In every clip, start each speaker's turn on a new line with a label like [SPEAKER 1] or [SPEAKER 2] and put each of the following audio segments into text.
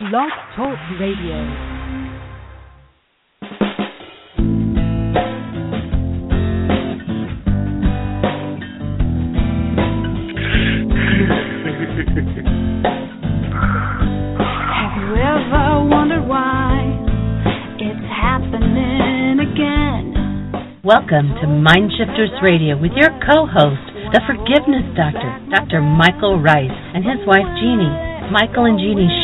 [SPEAKER 1] Blog Talk Radio.
[SPEAKER 2] Have you ever wondered why it's happening again?
[SPEAKER 3] Welcome to Mindshifters Radio with your co-host, the Forgiveness Doctor, Dr. Michael Ryce, and his wife Jeanie. Michael and Jeanie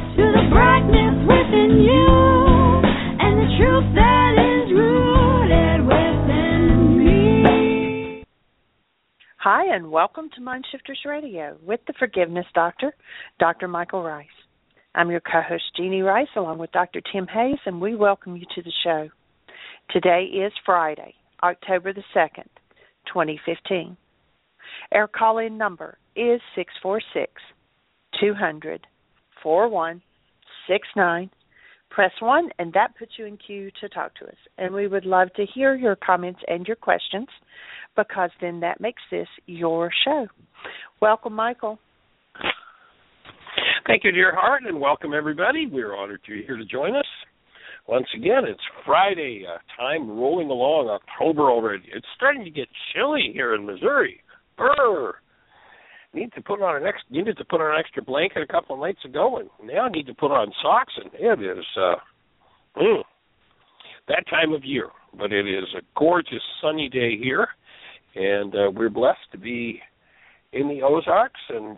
[SPEAKER 4] Hi, and welcome to Mindshifters Radio with the Forgiveness Doctor, Dr. Michael Ryce. I'm your co host, Jeanie Ryce, along with Dr. Tim Hayes, and we welcome you to the show. Today is Friday, October the 2nd, 2015. Our call in number is 646 200 4169. Press 1, and that puts you in queue to talk to us. And we would love to hear your comments and your questions because then that makes this your show. Welcome, Michael.
[SPEAKER 5] Thank you, dear heart, and welcome everybody. We're honored you're here to join us. Once again, it's Friday, uh, time rolling along, October already. It's starting to get chilly here in Missouri. Brr. Need to put on an to put on an extra blanket a couple of nights ago, and now need to put on socks. And it is uh, mm, that time of year. But it is a gorgeous sunny day here, and uh, we're blessed to be in the Ozarks and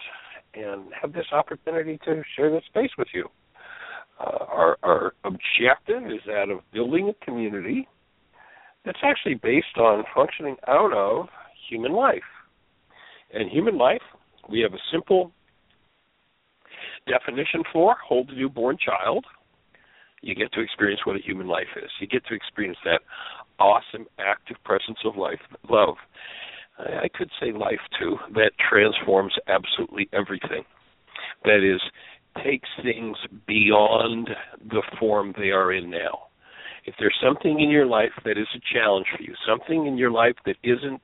[SPEAKER 5] and have this opportunity to share this space with you. Uh, our, our objective is that of building a community that's actually based on functioning out of human life. And human life, we have a simple definition for hold the newborn child. You get to experience what a human life is. You get to experience that awesome, active presence of life, love. I could say life too, that transforms absolutely everything. That is, takes things beyond the form they are in now. If there's something in your life that is a challenge for you, something in your life that isn't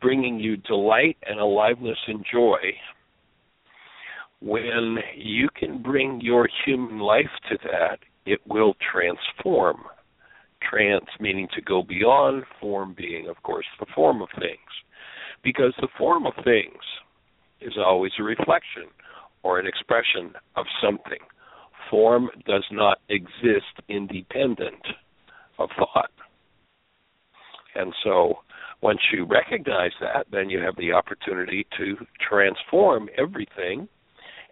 [SPEAKER 5] bringing you delight and aliveness and joy, when you can bring your human life to that, it will transform. Trans meaning to go beyond, form being, of course, the form of things. Because the form of things is always a reflection or an expression of something. Form does not exist independent of thought. And so once you recognize that, then you have the opportunity to transform everything.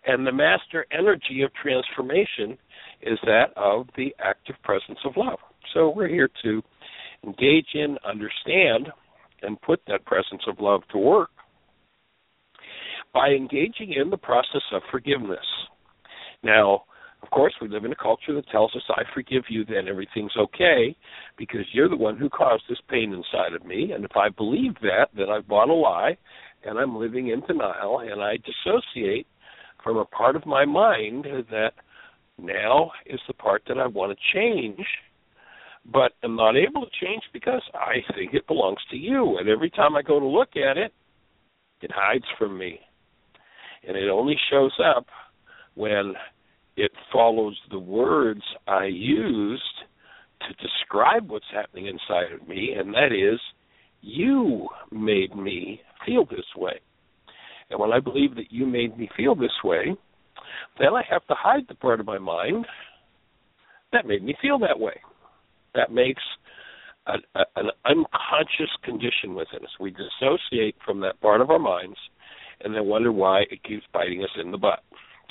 [SPEAKER 5] And the master energy of transformation is that of the active presence of love. So we're here to engage in, understand, and put that presence of love to work by engaging in the process of forgiveness. Now, of course, we live in a culture that tells us, I forgive you, then everything's okay, because you're the one who caused this pain inside of me. And if I believe that, then I've bought a lie, and I'm living in denial, and I dissociate from a part of my mind that now is the part that I want to change, but am not able to change because I think it belongs to you. And every time I go to look at it, it hides from me. And it only shows up when it follows the words I used to describe what's happening inside of me, and that is, you made me feel this way. And when I believe that you made me feel this way, then I have to hide the part of my mind that made me feel that way. That makes a, a, an unconscious condition within us. We dissociate from that part of our minds and then wonder why it keeps biting us in the butt.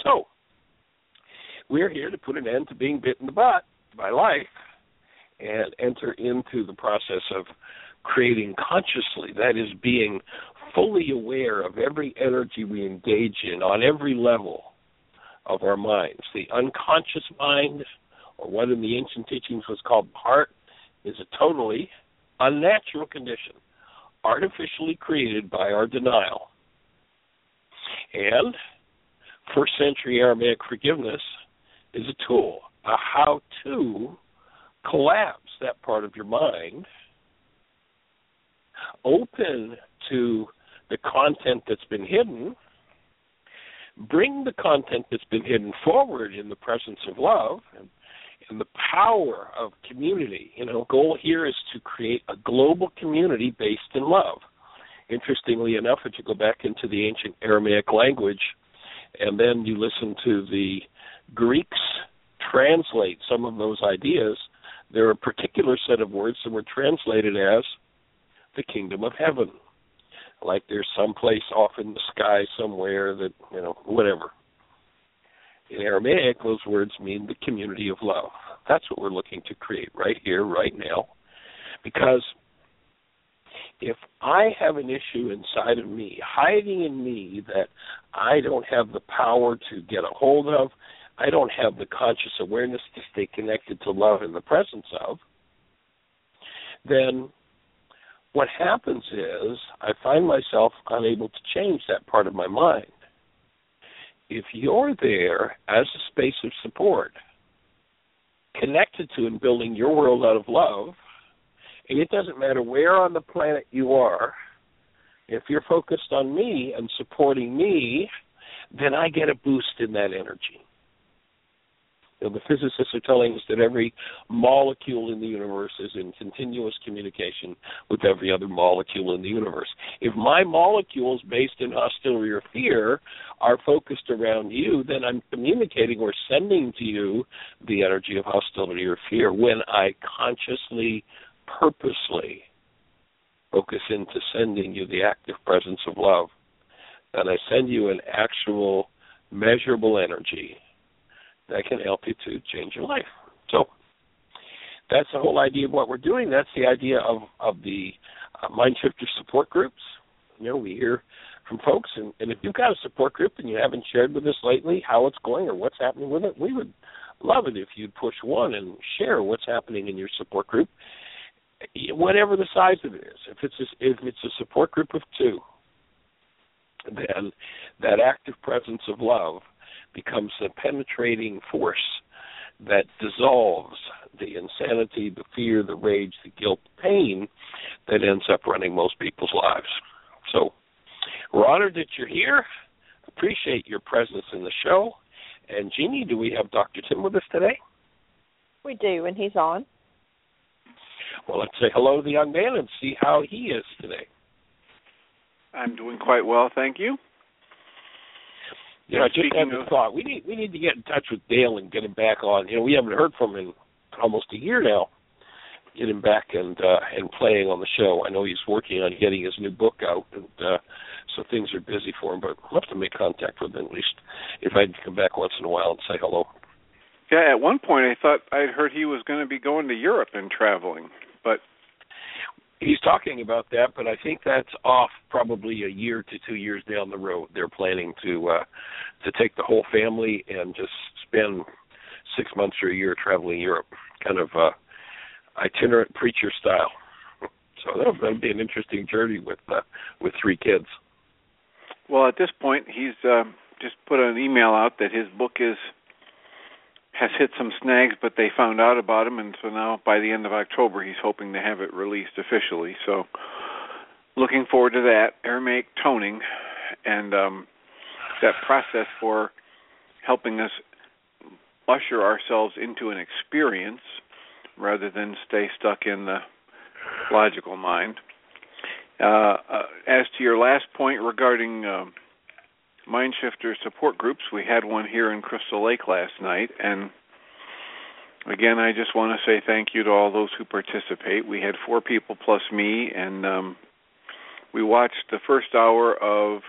[SPEAKER 5] So, we're here to put an end to being bit in the butt by life and enter into the process of creating consciously, that is, being fully aware of every energy we engage in on every level of our minds. The unconscious mind, or what in the ancient teachings was called heart, is a totally unnatural condition, artificially created by our denial. And first century Aramaic forgiveness is a tool, a how to collapse that part of your mind, open to the content that's been hidden, bring the content that's been hidden forward in the presence of love and, and the power of community. You know, goal here is to create a global community based in love. Interestingly enough, if you go back into the ancient Aramaic language and then you listen to the Greeks translate some of those ideas, there are a particular set of words that were translated as the kingdom of heaven. Like there's some place off in the sky somewhere that, you know, whatever. In Aramaic, those words mean the community of love. That's what we're looking to create right here, right now. Because if I have an issue inside of me, hiding in me that I don't have the power to get a hold of, I don't have the conscious awareness to stay connected to love in the presence of, then what happens is I find myself unable to change that part of my mind. If you're there as a space of support, connected to and building your world out of love, and it doesn't matter where on the planet you are, if you're focused on me and supporting me, then I get a boost in that energy. You know, the physicists are telling us that every molecule in the universe is in continuous communication with every other molecule in the universe. If my molecules based in hostility or fear are focused around you, then I'm communicating or sending to you the energy of hostility or fear when I consciously, purposely focus into sending you the active presence of love. And I send you an actual measurable energy that can help you to change your life. So that's the whole idea of what we're doing. That's the idea of of the uh, Mind Shifter support groups. You know, we hear from folks, and, and if you've got a support group and you haven't shared with us lately how it's going or what's happening with it, we would love it if you'd push one and share what's happening in your support group, whatever the size of it is. If it's a, if it's a support group of two, then that active presence of love becomes a penetrating force that dissolves the insanity, the fear, the rage, the guilt, the pain that ends up running most people's lives. So we're honored that you're here. Appreciate your presence in the show. And Jeanie, do we have Dr. Tim with us today?
[SPEAKER 4] We do, and he's on.
[SPEAKER 5] Well, let's say hello to the young man and see how he is today.
[SPEAKER 6] I'm doing quite well, thank you.
[SPEAKER 5] You know, just had the thought we need we need to get in touch with Dale and get him back on. You know, we haven't heard from him in almost a year now. Get him back and uh and playing on the show. I know he's working on getting his new book out and uh so things are busy for him, but we'll have to make contact with him at least if I can come back once in a while and say hello.
[SPEAKER 6] Yeah, at one point I thought I'd heard he was going to be going to Europe and traveling, but
[SPEAKER 5] He's talking about that, but I think that's off probably a year to two years down the road. They're planning to uh to take the whole family and just spend six months or a year traveling Europe, kind of uh itinerant preacher style. So that'll, that'll be an interesting journey with uh, with three kids.
[SPEAKER 6] well, at this point he's uh, just put an email out that his book is has hit some snags, but they found out about him, and so now by the end of October he's hoping to have it released officially. So, looking forward to that Aramaic toning and um, that process for helping us usher ourselves into an experience rather than stay stuck in the logical mind. Uh, uh, as to your last point regarding um, mind shifter support groups, we had one here in Crystal Lake last night, and again, I just want to say thank you to all those who participate. We had four people plus me, and um, we watched the first hour of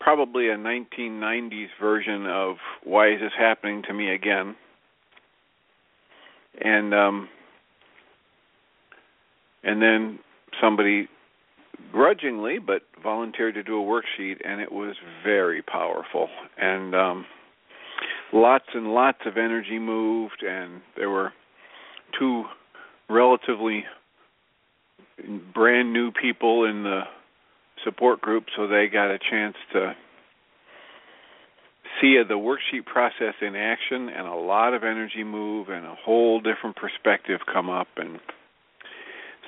[SPEAKER 6] probably a 1990s version of Why Is This Happening to Me Again? And um, and then somebody grudgingly but volunteered to do a worksheet, and it was very powerful. And um, lots and lots of energy moved, and there were two relatively brand new people in the support group, so they got a chance to see the worksheet process in action and a lot of energy move and a whole different perspective come up and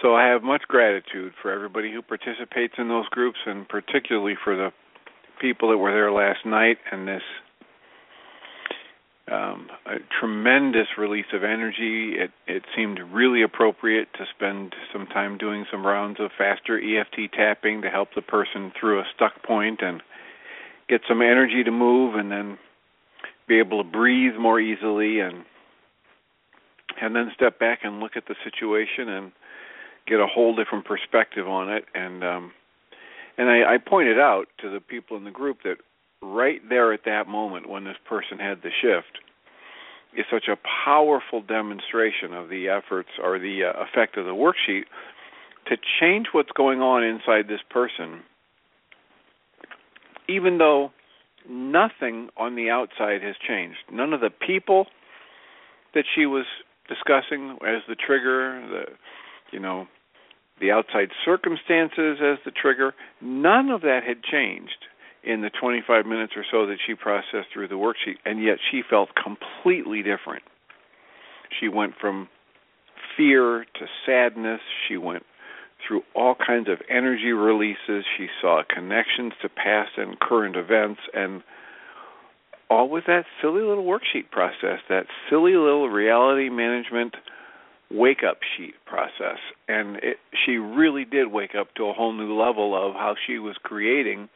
[SPEAKER 6] so I have much gratitude for everybody who participates in those groups and particularly for the people that were there last night and this um, a tremendous release of energy. It it seemed really appropriate to spend some time doing some rounds of faster EFT tapping to help the person through a stuck point and get some energy to move, and then be able to breathe more easily, and and then step back and look at the situation and get a whole different perspective on it. And um, and I, I pointed out to the people in the group that right there at that moment when this person had the shift is such a powerful demonstration of the efforts or the uh, effect of the worksheet to change what's going on inside this person even though nothing on the outside has changed none of the people that she was discussing as the trigger the you know the outside circumstances as the trigger none of that had changed in the 25 minutes or so that she processed through the worksheet, and yet she felt completely different. She went from fear to sadness. She went through all kinds of energy releases. She saw connections to past and current events, and all with that silly little worksheet process, that silly little reality management wake up sheet process. And it, she really did wake up to a whole new level of how she was creating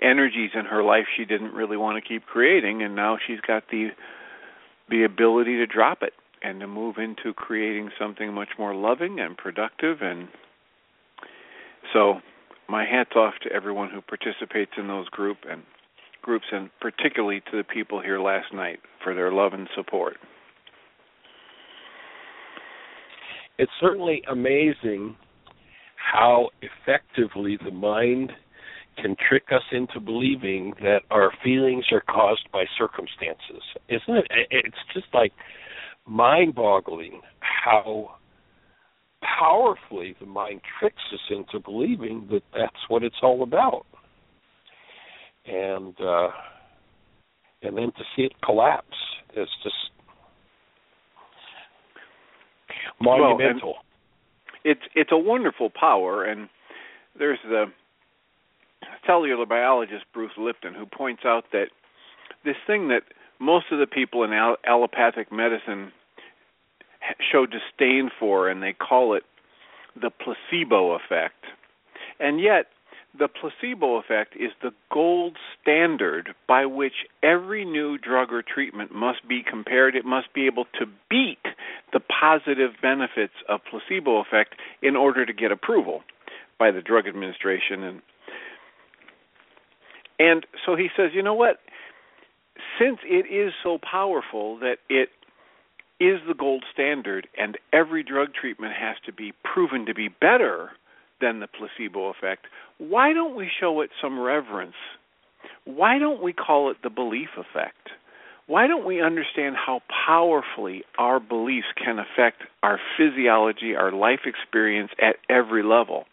[SPEAKER 6] energies in her life she didn't really want to keep creating and now she's got the the ability to drop it and to move into creating something much more loving and productive and so my hats off to everyone who participates in those group and groups and particularly to the people here last night for their love and support.
[SPEAKER 5] It's certainly amazing how effectively the mind can trick us into believing that our feelings are caused by circumstances. Isn't it? It's just like mind boggling how powerfully the mind tricks us into believing that that's what it's all about. And uh and then to see it collapse is just monumental.
[SPEAKER 6] Well, it's it's a wonderful power and there's the cellular biologist Bruce Lipton, who points out that this thing that most of the people in allopathic medicine show disdain for, and they call it the placebo effect. And yet, the placebo effect is the gold standard by which every new drug or treatment must be compared. It must be able to beat the positive benefits of placebo effect in order to get approval by the drug administration and and so he says, you know what? Since it is so powerful that it is the gold standard and every drug treatment has to be proven to be better than the placebo effect, why don't we show it some reverence? Why don't we call it the belief effect? Why don't we understand how powerfully our beliefs can affect our physiology, our life experience at every level,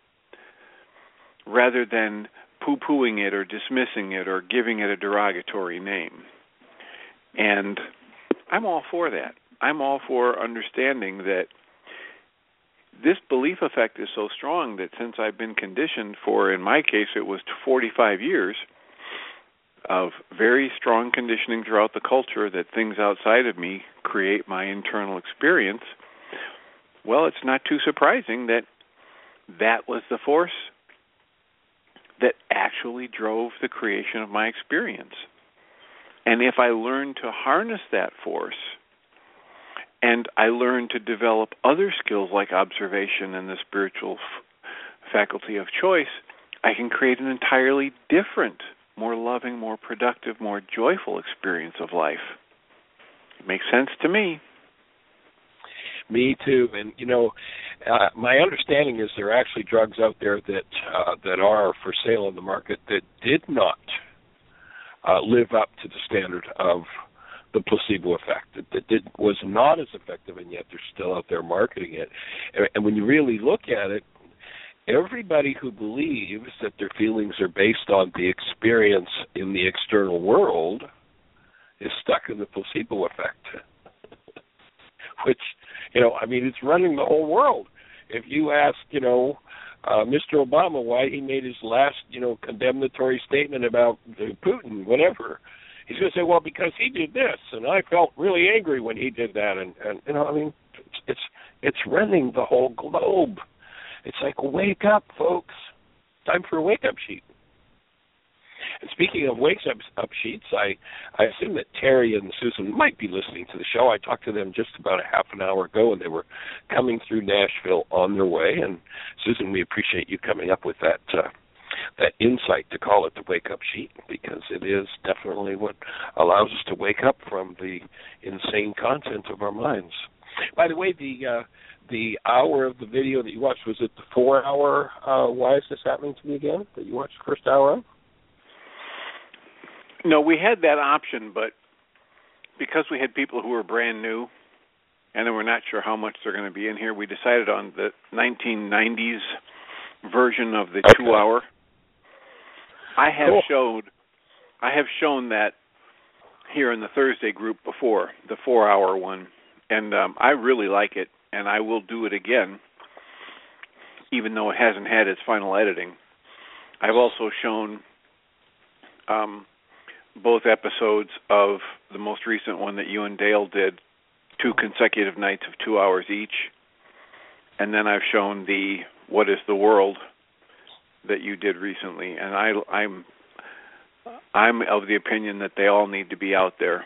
[SPEAKER 6] rather than poo pooing it or dismissing it or giving it a derogatory name. And I'm all for that. I'm all for understanding that this belief effect is so strong that since I've been conditioned for, in my case, it was 45 years of very strong conditioning throughout the culture that things outside of me create my internal experience, well, it's not too surprising that that was the force that actually drove the creation of my experience. And if I learn to harness that force, and I learn to develop other skills like observation and the spiritual f- faculty of choice, I can create an entirely different, more loving, more productive, more joyful experience of life. It makes sense to me.
[SPEAKER 5] Me too, and you know, uh, my understanding is there are actually drugs out there that uh, that are for sale in the market that did not uh, live up to the standard of the placebo effect. That, that did, was not as effective, and yet they're still out there marketing it. And, and when you really look at it, everybody who believes that their feelings are based on the experience in the external world is stuck in the placebo effect. Which, you know, I mean, it's running the whole world. If you ask, you know, uh, Mr. Obama why he made his last, you know, condemnatory statement about Putin, whatever, he's going to say, well, because he did this, and I felt really angry when he did that, and and you know, I mean, it's it's, it's running the whole globe. It's like wake up, folks. Time for a wake up sheet. And speaking of wake up, up sheets, I I assume that Terry and Susan might be listening to the show. I talked to them just about a half an hour ago, and they were coming through Nashville on their way. And Susan, we appreciate you coming up with that uh, that insight to call it the wake up sheet because it is definitely what allows us to wake up from the insane content of our minds. By the way, the uh, the hour of the video that you watched was it the four hour uh, why is this happening to me again that you watched the first hour of?
[SPEAKER 6] No, we had that option, but because we had people who were brand new and then we're not sure how much they're going to be in here, we decided on the 1990s version of the
[SPEAKER 5] Okay.
[SPEAKER 6] two hour. I have
[SPEAKER 5] Cool.
[SPEAKER 6] showed I have shown that here in the Thursday group before, the four hour one. And um I really like it and I will do it again even though it hasn't had its final editing. I've also shown um both episodes of the most recent one that you and Dale did, two consecutive nights of two hours each. And then I've shown the What is the World that you did recently. And I I'm I'm of the opinion that they all need to be out there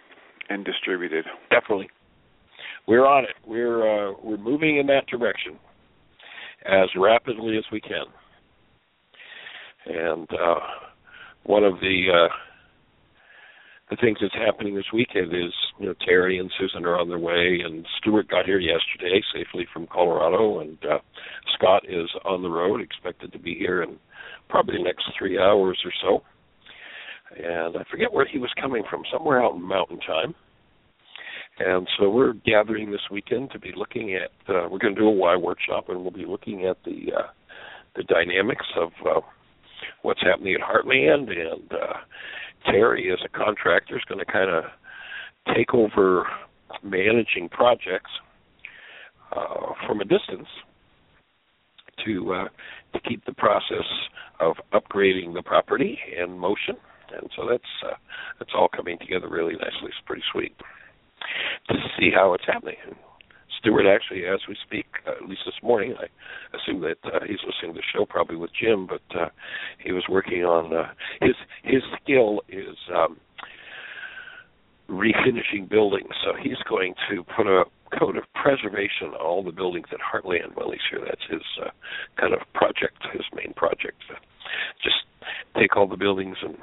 [SPEAKER 6] and distributed.
[SPEAKER 5] Definitely. We're on it. We're uh, we're moving in that direction as rapidly as we can. And uh, one of the uh, the things that's happening this weekend is you know Terry and Susan are on their way, and Stuart got here yesterday safely from Colorado, and uh, Scott is on the road, expected to be here in probably the next three hours or so. And I forget where he was coming from, somewhere out in Mountain Time. And so we're gathering this weekend to be looking at. Uh, we're going to do a Y workshop, and we'll be looking at the uh, the dynamics of uh, what's happening at Heartland. And uh, Terry, as a contractor, is going to kind of take over managing projects uh, from a distance to uh, to keep the process of upgrading the property in motion. And so that's uh, that's all coming together really nicely. It's pretty sweet to see how it's happening. And Stuart actually, as we speak, uh, at least this morning, I assume that uh, he's listening to the show probably with Jim, but uh, he was working on uh, his his skill is um, refinishing buildings. So he's going to put a coat of preservation on all the buildings at Heartland while he's here. That's his uh, kind of project, his main project. Uh, just take all the buildings and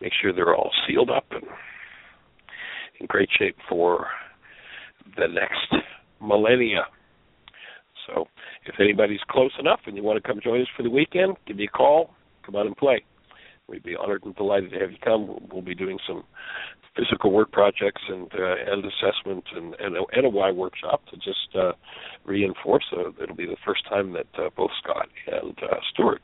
[SPEAKER 5] make sure they're all sealed up and in great shape for the next millennia. So if anybody's close enough and you want to come join us for the weekend, give me a call. Come on and play. We'd be honored and delighted to have you come. We'll, be doing some physical work projects and uh, and assessment and and a, and a Y workshop to just uh, reinforce. Uh, it'll be the first time that uh, both Scott and uh, Stuart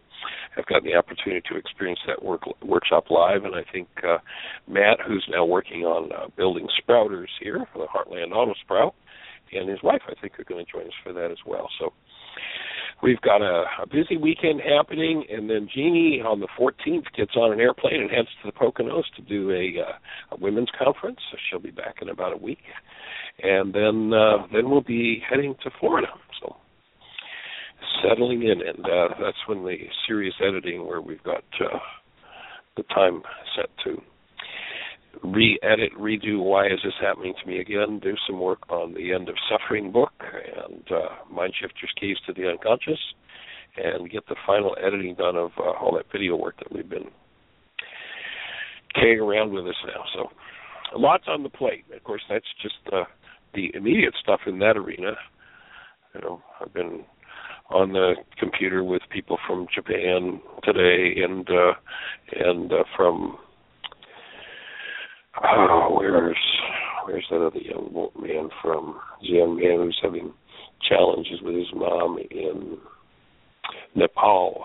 [SPEAKER 5] have gotten the opportunity to experience that work workshop live, and I think uh, Matt, who's now working on uh, building sprouters here for the Heartland Auto Sprout, and his wife, I think, are going to join us for that as well. So we've got a, a busy weekend happening, and then Jeanie on the 14th gets on an airplane and heads to the Poconos to do a, uh, a women's conference. So she'll be back in about a week, and then uh, then we'll be heading to Florida. So settling in, and uh, that's when the serious editing, where we've got uh, the time set to re-edit, redo Why Is This Happening to Me Again, do some work on the End of Suffering book and uh, Mind Shifters Keys to the Unconscious, and get the final editing done of uh, all that video work that we've been carrying around with us now. So lots on the plate. Of course, that's just uh, the immediate stuff in that arena. You know, I've been on the computer with people from Japan today, and uh, and uh, from oh, where's where's that other young man from? The young man who's having challenges with his mom in Nepal.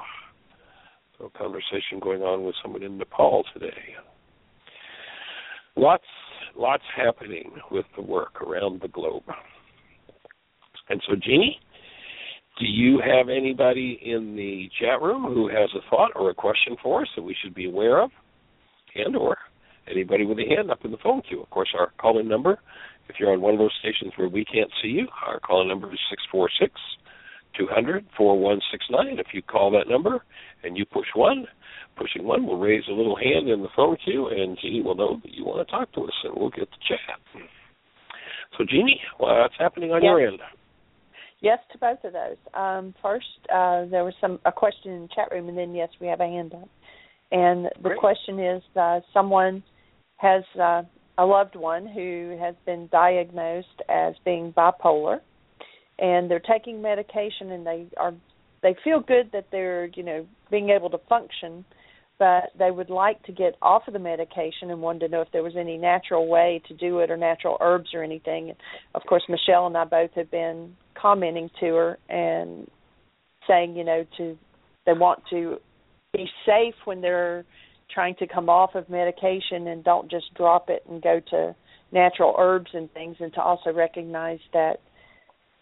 [SPEAKER 5] So, a conversation going on with someone in Nepal today. Lots, lots happening with the work around the globe. And so, Jeanie, do you have anybody in the chat room who has a thought or a question for us that we should be aware of, and or anybody with a hand up in the phone queue? Of course, our call-in number, if you're on one of those stations where we can't see you, our call-in number is six four six two hundred four one six nine. If you call that number and you push one, pushing one will raise a little hand in the phone queue, and Jeanie will know that you want to talk to us, and we'll get to chat. So, Jeanie, what's happening on
[SPEAKER 4] Yes.
[SPEAKER 5] your end?
[SPEAKER 4] Yes to both of those. Um, first, uh, there was some a question in the chat room, and then yes, we have a hand up. And the
[SPEAKER 5] Great.
[SPEAKER 4] question is, uh, someone has uh, a loved one who has been diagnosed as being bipolar, and they're taking medication, and they are they feel good that they're you know being able to function, but they would like to get off of the medication and wanted to know if there was any natural way to do it or natural herbs or anything. Of course, Michelle and I both have been commenting to her and saying, you know, to they want to be safe when they're trying to come off of medication and don't just drop it and go to natural herbs and things and to also recognize that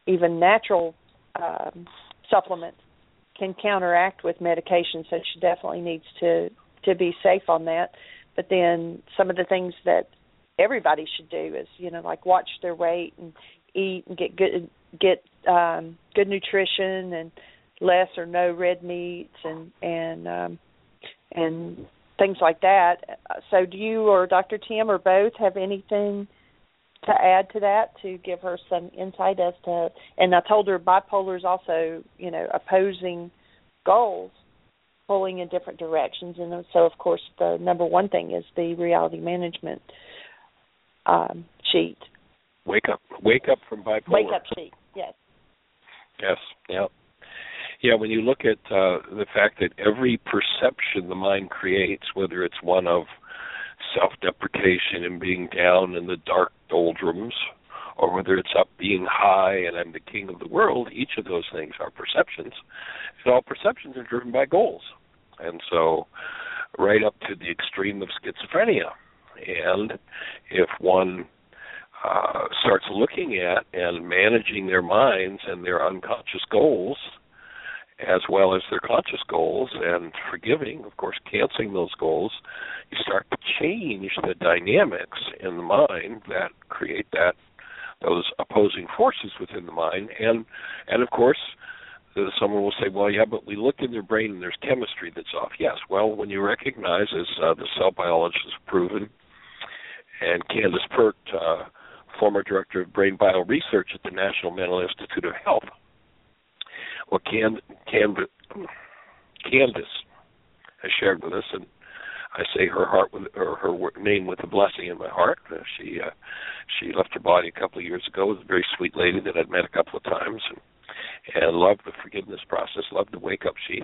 [SPEAKER 4] even natural um, supplements can counteract with medication. So she definitely needs to to be safe on that. But then some of the things that everybody should do is you know like watch their weight and eat and get good get um good nutrition and less or no red meats and and um and things like that so do you or Dr. Tim or both have anything to add to that to give her some insight as to and I told her bipolar is also you know opposing goals pulling in different directions and so of course the number one thing is the reality management um sheet
[SPEAKER 5] Wake up, wake up from bipolar.
[SPEAKER 4] wake up sheet yes
[SPEAKER 5] Yes, yeah. Yeah, when you look at uh, the fact that every perception the mind creates, whether it's one of self deprecation and being down in the dark doldrums, or whether it's up being high and I'm the king of the world, each of those things are perceptions. And all perceptions are driven by goals. And so, right up to the extreme of schizophrenia. And if one uh, starts looking at and managing their minds and their unconscious goals, as well as their conscious goals, and forgiving, of course, canceling those goals, you start to change the dynamics in the mind that create that those opposing forces within the mind, and and of course. Someone will say, "Well, yeah, but we look in their brain and there's chemistry that's off." Yes, well, when you recognize, as uh, the cell biologists have proven, and Candace Pert, uh, former director of brain bio research at the National Mental Institute of Health. What Can, Can, Candace has shared with us, and I say her heart with or her name with a blessing in my heart. Uh, she uh, she left her body a couple of years ago. Was a very sweet lady that I'd met a couple of times, and and loved the forgiveness process. Loved the wake up sheet,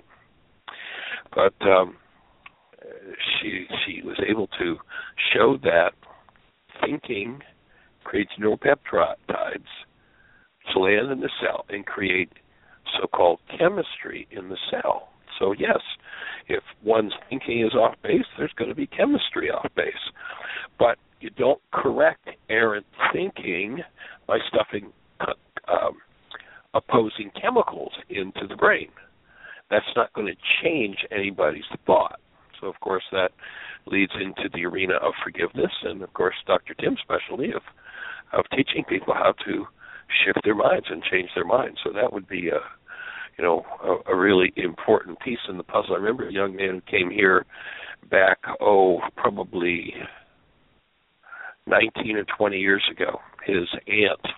[SPEAKER 5] but um, she she was able to show that thinking creates neuropeptides to land in the cell and create so-called chemistry in the cell. So yes, if one's thinking is off base, there's going to be chemistry off base. But you don't correct errant thinking by stuffing um, opposing chemicals into the brain. That's not going to change anybody's thought. So of course that leads into the arena of forgiveness and of course Dr. Tim's specialty of of teaching people how to shift their minds and change their minds. So that would be a you know a, a really important piece in the puzzle. I remember a young man who came here back oh probably 19 or 20 years ago. His aunt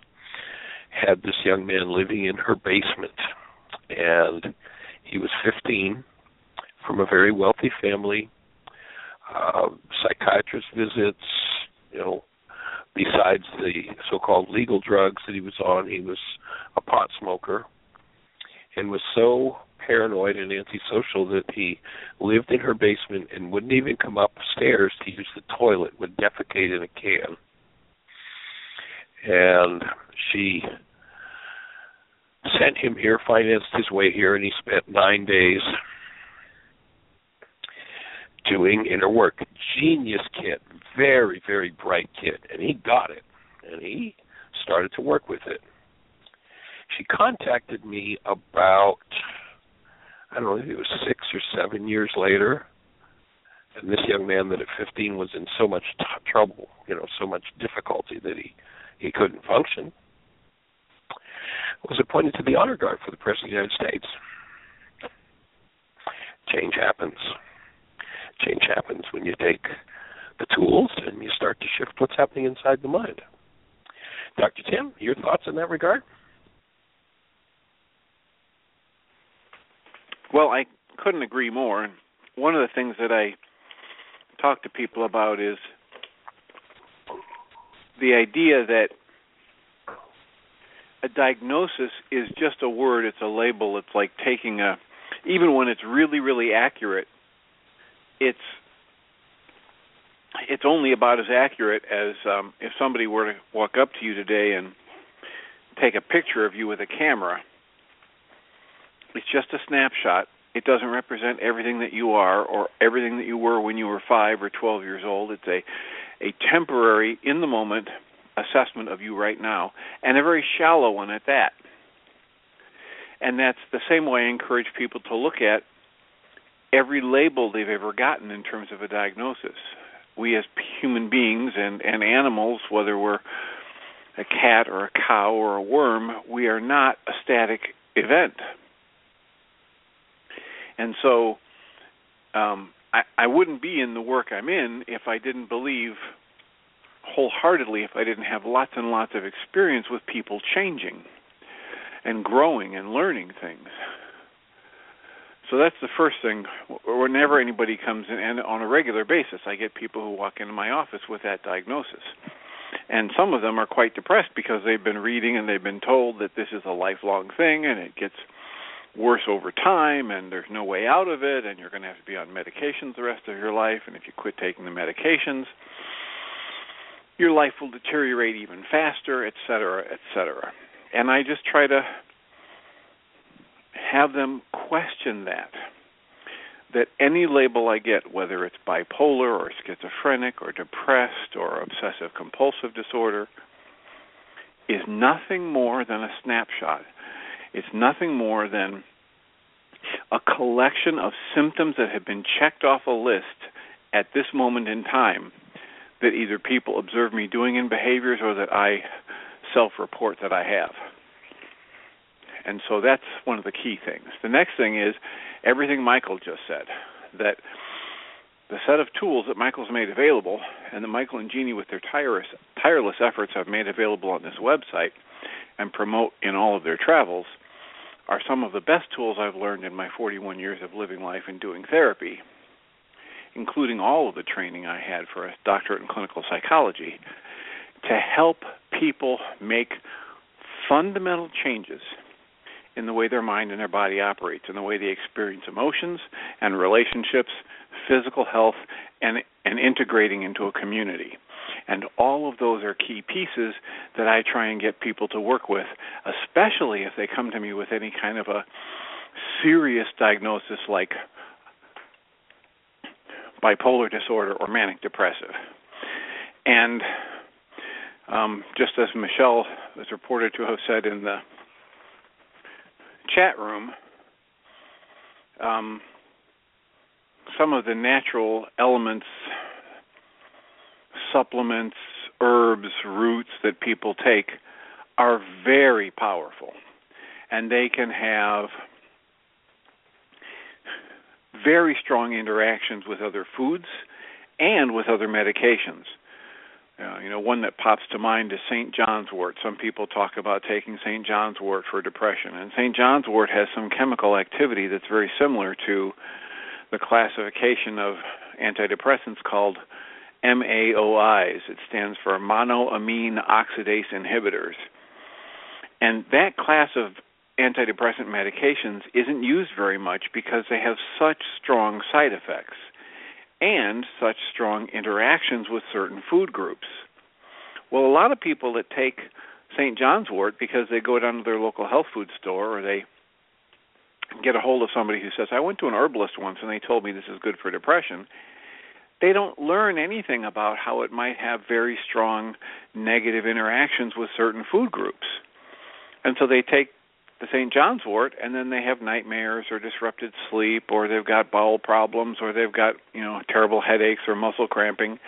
[SPEAKER 5] had this young man living in her basement and he was 15 from a very wealthy family uh psychiatrist visits you know besides the so-called legal drugs that he was on, he was a pot smoker and was so paranoid and antisocial that he lived in her basement and wouldn't even come upstairs to use the toilet, would defecate in a can. And she sent him here, financed his way here, and he spent nine days doing inner work. Genius kid, very, very bright kid, and he got it, and he started to work with it. She contacted me about, I don't know, if it was six or seven years later, and this young man that at 15 was in so much t- trouble, you know, so much difficulty that he he couldn't function, was appointed to the honor guard for the President of the United States. Change happens change happens when you take the tools and you start to shift what's happening inside the mind. Dr. Tim, your thoughts in that regard?
[SPEAKER 6] Well, I couldn't agree more. One of the things that I talk to people about is the idea that a diagnosis is just a word, it's a label, it's like taking a even when it's really really accurate, it's it's only about as accurate as um, if somebody were to walk up to you today and take a picture of you with a camera. It's just a snapshot. It doesn't represent everything that you are or everything that you were when you were 5 or 12 years old. It's a a temporary in the moment assessment of you right now and a very shallow one at that. And that's the same way I encourage people to look at every label they've ever gotten in terms of a diagnosis. We as human beings and, and animals, whether we're a cat or a cow or a worm, we are not a static event. And so um, I, I wouldn't be in the work I'm in if I didn't believe wholeheartedly, if I didn't have lots and lots of experience with people changing and growing and learning things. So that's the first thing. Whenever anybody comes in, and on a regular basis, I get people who walk into my office with that diagnosis. And some of them are quite depressed because they've been reading and they've been told that this is a lifelong thing and it gets worse over time and there's no way out of it and you're going to have to be on medications the rest of your life and if you quit taking the medications your life will deteriorate even faster, et cetera, et cetera. And I just try to have them question that. That any label I get, whether it's bipolar or schizophrenic or depressed or obsessive compulsive disorder, is nothing more than a snapshot. It's nothing more than a collection of symptoms that have been checked off a list at this moment in time that either people observe me doing in behaviors or that I self report that I have. And so that's one of the key things. The next thing is everything Michael just said that the set of tools that Michael's made available and that Michael and Jeanie, with their tireless, tireless efforts have made available on this website and promote in all of their travels are some of the best tools I've learned in my 41 years of living life and doing therapy, including all of the training I had for a doctorate in clinical psychology, to help people make fundamental changes in the way their mind and their body operates, in the way they experience emotions and relationships, physical health, and and integrating into a community. And all of those are key pieces that I try and get people to work with, especially if they come to me with any kind of a serious diagnosis like bipolar disorder or manic depressive. And um, just as Michelle is reported to have said in the chat room, um, some of the natural elements, supplements, herbs, roots that people take are very powerful. And they can have very strong interactions with other foods and with other medications. Uh, you know, one that pops to mind is St. John's wort. Some people talk about taking St. John's wort for depression, and St. John's wort has some chemical activity that's very similar to the classification of antidepressants called MAOIs. It stands for monoamine oxidase inhibitors. And that class of antidepressant medications isn't used very much because they have such strong side effects and such strong interactions with certain food groups. Well, a lot of people that take St. John's wort because they go down to their local health food store or they get a hold of somebody who says, I went to an herbalist once and they told me this is good for depression. They don't learn anything about how it might have very strong negative interactions with certain food groups. And so they take the St. John's wort and then they have nightmares or disrupted sleep or they've got bowel problems or they've got, you know, terrible headaches or muscle cramping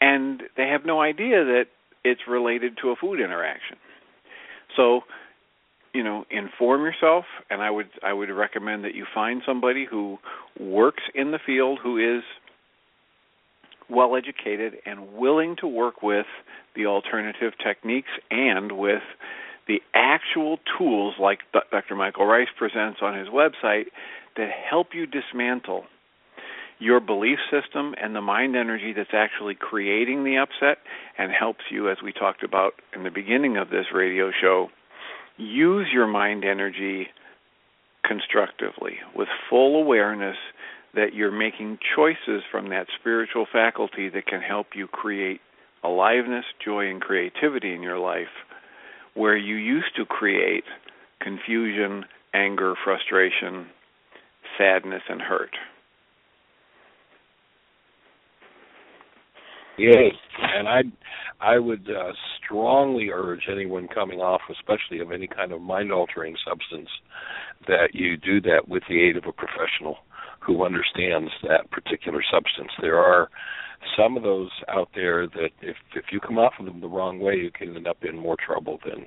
[SPEAKER 6] and they have no idea that it's related to a food interaction. So, you know, inform yourself and I would I would recommend that you find somebody who works in the field who is well educated and willing to work with the alternative techniques and with the actual tools like Dr. Michael Ryce presents on his website that help you dismantle your belief system and the mind energy that's actually creating the upset and helps you, as we talked about in the beginning of this radio show, use your mind energy constructively with full awareness that you're making choices from that spiritual faculty that can help you create aliveness, joy, and creativity in your life where you used to create confusion, anger, frustration, sadness, and hurt.
[SPEAKER 5] Yes, and I I would uh, strongly urge anyone coming off, especially of any kind of mind altering substance, that you do that with the aid of a professional who understands that particular substance. There are some of those out there that if if you come off of them the wrong way, you can end up in more trouble than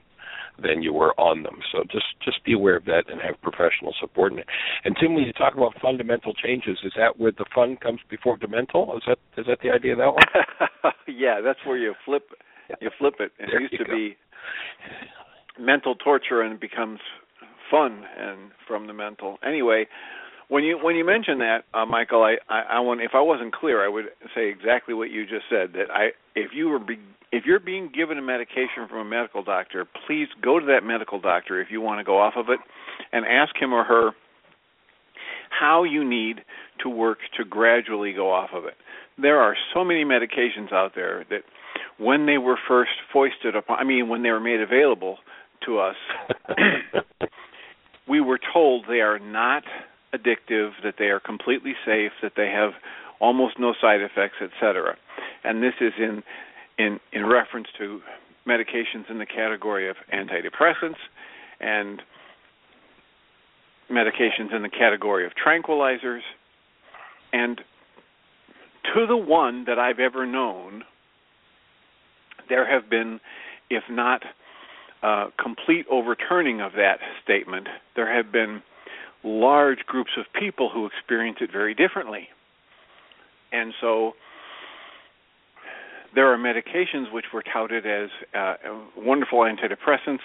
[SPEAKER 5] than you were on them. So just just be aware of that and have professional support. And, and Tim, when you talk about fundamental changes, is that where the fun comes before the mental? Is that is that the idea of that
[SPEAKER 6] one? yeah, that's where you flip you flip it. It used to go. be mental torture and it becomes fun and from the mental. Anyway, when you when you mention that, uh, Michael, I, I I want if I wasn't clear, I would say exactly what you just said. That I if you were be, if you're being given a medication from a medical doctor, please go to that medical doctor if you want to go off of it, and ask him or her how you need to work to gradually go off of it. There are so many medications out there that when they were first foisted upon, I mean, when they were made available to us, we were told they are not addictive, that they are completely safe, that they have almost no side effects, etc. And this is in in in reference to medications in the category of antidepressants and medications in the category of tranquilizers and to the one that I've ever known there have been if not uh, complete overturning of that statement there have been large groups of people who experience it very differently. And so there are medications which were touted as uh, wonderful antidepressants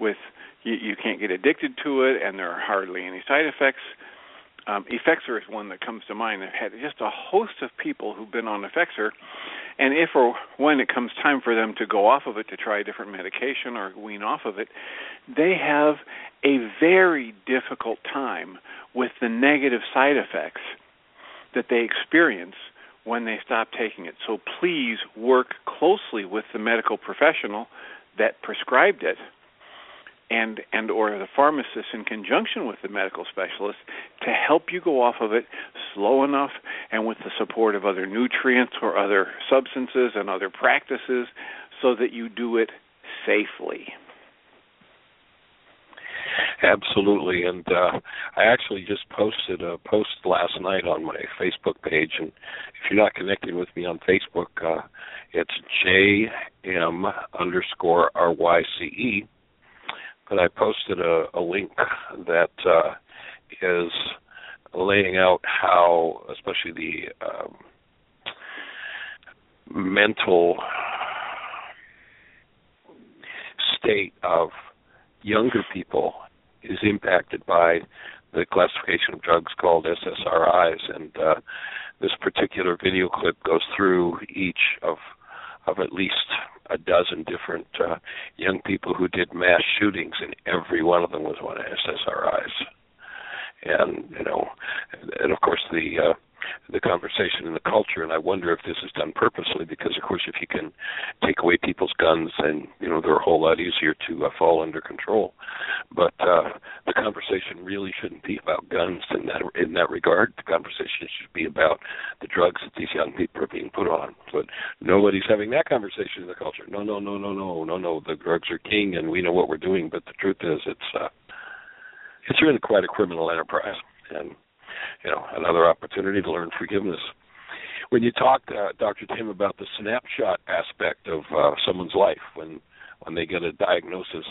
[SPEAKER 6] with you, you can't get addicted to it and there are hardly any side effects. Um, Effexor is one that comes to mind. I've had just a host of people who've been on Effexor, and if or when it comes time for them to go off of it to try a different medication or wean off of it, they have a very difficult time with the negative side effects that they experience when they stop taking it. So please work closely with the medical professional that prescribed it and and or the pharmacist in conjunction with the medical specialist to help you go off of it slow enough and with the support of other nutrients or other substances and other practices so that you do it safely.
[SPEAKER 5] Absolutely, and uh, I actually just posted a post last night on my Facebook page, and if you're not connected with me on Facebook, uh, it's jm underscore ryce but I posted a, a link that uh, is laying out how, especially the um, mental state of younger people is impacted by the classification of drugs called SSRIs, and uh, this particular video clip goes through each of of at least a dozen different uh, young people who did mass shootings, and every one of them was one of SSRIs. And you know, and of course the uh, the conversation in the culture and I wonder if this is done purposely because of course if you can take away people's guns then you know they're a whole lot easier to uh, fall under control. But uh the conversation really shouldn't be about guns in that in that regard. The conversation should be about the drugs that these young people are being put on. But nobody's having that conversation in the culture. No no no no no no no. The drugs are king and we know what we're doing but the truth is it's uh it's really quite a criminal enterprise. And you know another opportunity to learn forgiveness. When you talked, uh, Dr. Tim, about the snapshot aspect of uh, someone's life when when they get a diagnosis,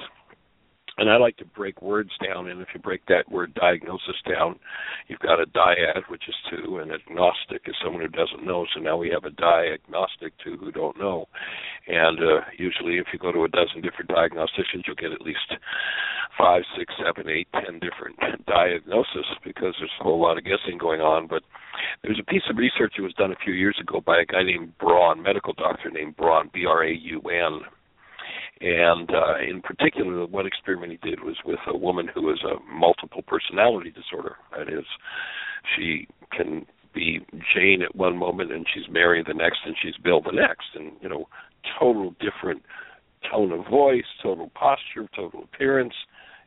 [SPEAKER 5] and I like to break words down. And if you break that word diagnosis down, you've got a dyad, which is two, and agnostic is someone who doesn't know. So now we have a diagnostic, two who don't know. And uh, usually, if you go to a dozen different diagnosticians, you'll get at least five, six, seven, eight, ten different diagnoses because there's a whole lot of guessing going on. But there's a piece of research that was done a few years ago by a guy named Braun, medical doctor named Braun, B-R-A-U-N and uh, in particular, one experiment he did was with a woman who has a multiple personality disorder. That is, she can be Jane at one moment and she's Mary the next and she's Bill the next, and you know, total different tone of voice, total posture, total appearance,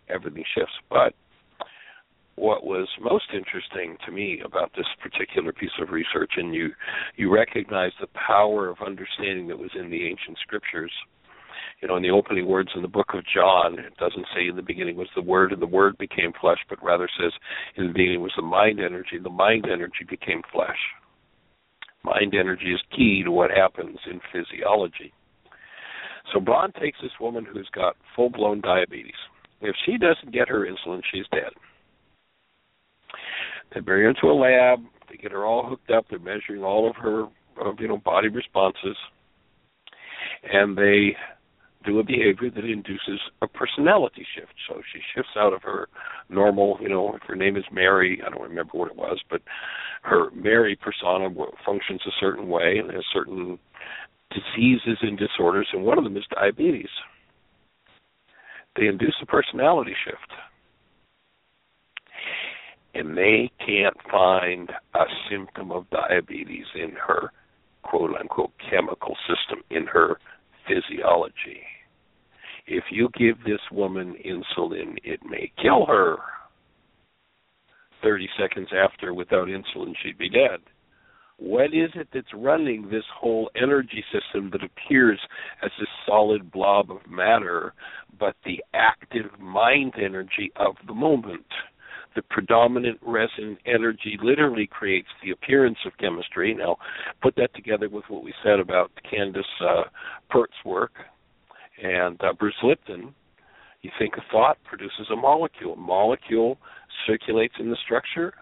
[SPEAKER 5] everything shifts. But what was most interesting to me about this particular piece of research, and you you recognize the power of understanding that was in the ancient scriptures you know, in the opening words in the book of John, it doesn't say in the beginning was the Word, and the Word became flesh, but rather says in the beginning was the mind energy, the mind energy became flesh. Mind energy is key to what happens in physiology. So Braun takes this woman who's got full blown diabetes. If she doesn't get her insulin, she's dead. They bring her into a lab. They get her all hooked up. They're measuring all of her, you know, body responses, and they do a behavior that induces a personality shift. So she shifts out of her normal, you know, if her name is Mary, I don't remember what it was, but her Mary persona functions a certain way and has certain diseases and disorders, and one of them is diabetes. They induce a personality shift. And they can't find a symptom of diabetes in her quote unquote chemical system, in her physiology if you give this woman insulin, it may kill her. 30 seconds after, without insulin, she'd be dead. What is it that's running this whole energy system that appears as this solid blob of matter, but the active mind energy of the moment? The predominant resonant energy literally creates the appearance of chemistry. Now, put that together with what we said about Candace uh, Pert's work, and uh, Bruce Lipton, you think a thought produces a molecule. A molecule circulates in the structure,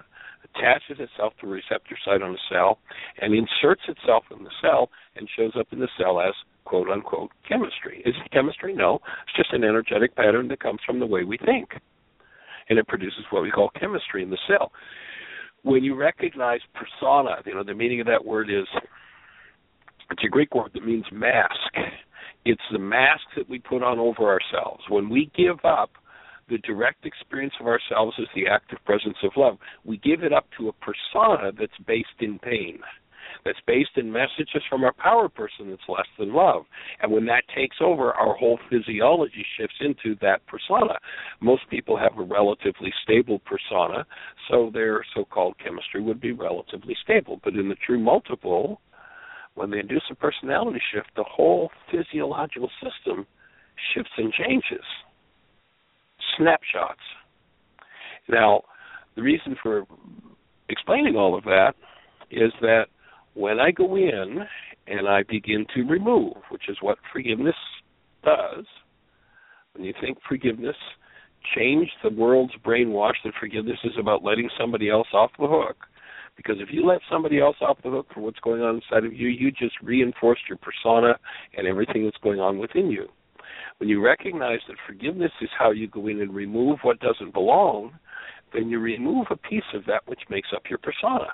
[SPEAKER 5] attaches itself to a receptor site on a cell, and inserts itself in the cell and shows up in the cell as quote unquote chemistry. Is it chemistry? No. It's just an energetic pattern that comes from the way we think. And it produces what we call chemistry in the cell. When you recognize persona, you know, the meaning of that word is it's a Greek word that means mask it's the mask that we put on over ourselves. When we give up the direct experience of ourselves as the active presence of love, we give it up to a persona that's based in pain, that's based in messages from our power person that's less than love. And when that takes over, our whole physiology shifts into that persona. Most people have a relatively stable persona, so their so called chemistry would be relatively stable. But in the true multiple, when they induce a personality shift, the whole physiological system shifts and changes. Snapshots. Now, the reason for explaining all of that is that when I go in and I begin to remove, which is what forgiveness does, when you think forgiveness, change the world's brainwash that forgiveness is about letting somebody else off the hook because if you let somebody else off the hook for what's going on inside of you, you just reinforce your persona and everything that's going on within you. When you recognize that forgiveness is how you go in and remove what doesn't belong, then you remove a piece of that which makes up your persona.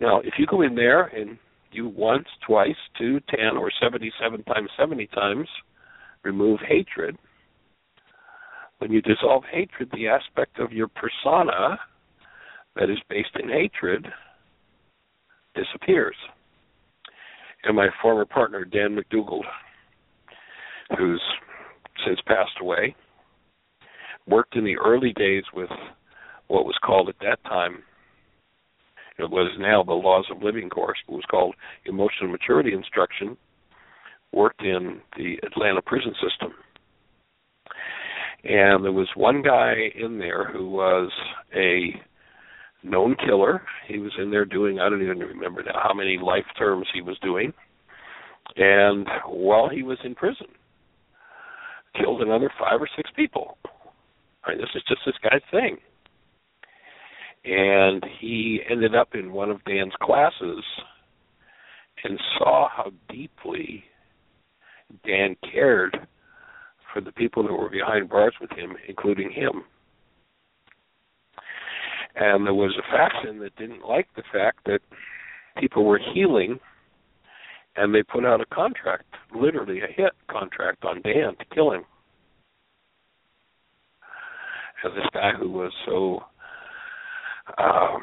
[SPEAKER 5] Now, if you go in there and you once, twice, two, ten, or 77 times 70 times remove hatred, when you dissolve hatred, the aspect of your persona that is based in hatred disappears. And my former partner, Dan MacDougald, who's since passed away, worked in the early days with what was called at that time, it was now the Laws of Living course, but was called Emotional Maturity Instruction, worked in the Atlanta prison system. And there was one guy in there who was a known killer. He was in there doing, I don't even remember now how many life terms he was doing. And while he was in prison, killed another five or six people. I mean, this is just this guy's thing. And he ended up in one of Dan's classes and saw how deeply Dan cared for the people that were behind bars with him, including him. And there was a faction that didn't like the fact that people were healing and they put out a contract, literally a hit contract on Dan to kill him. And this guy who was so um,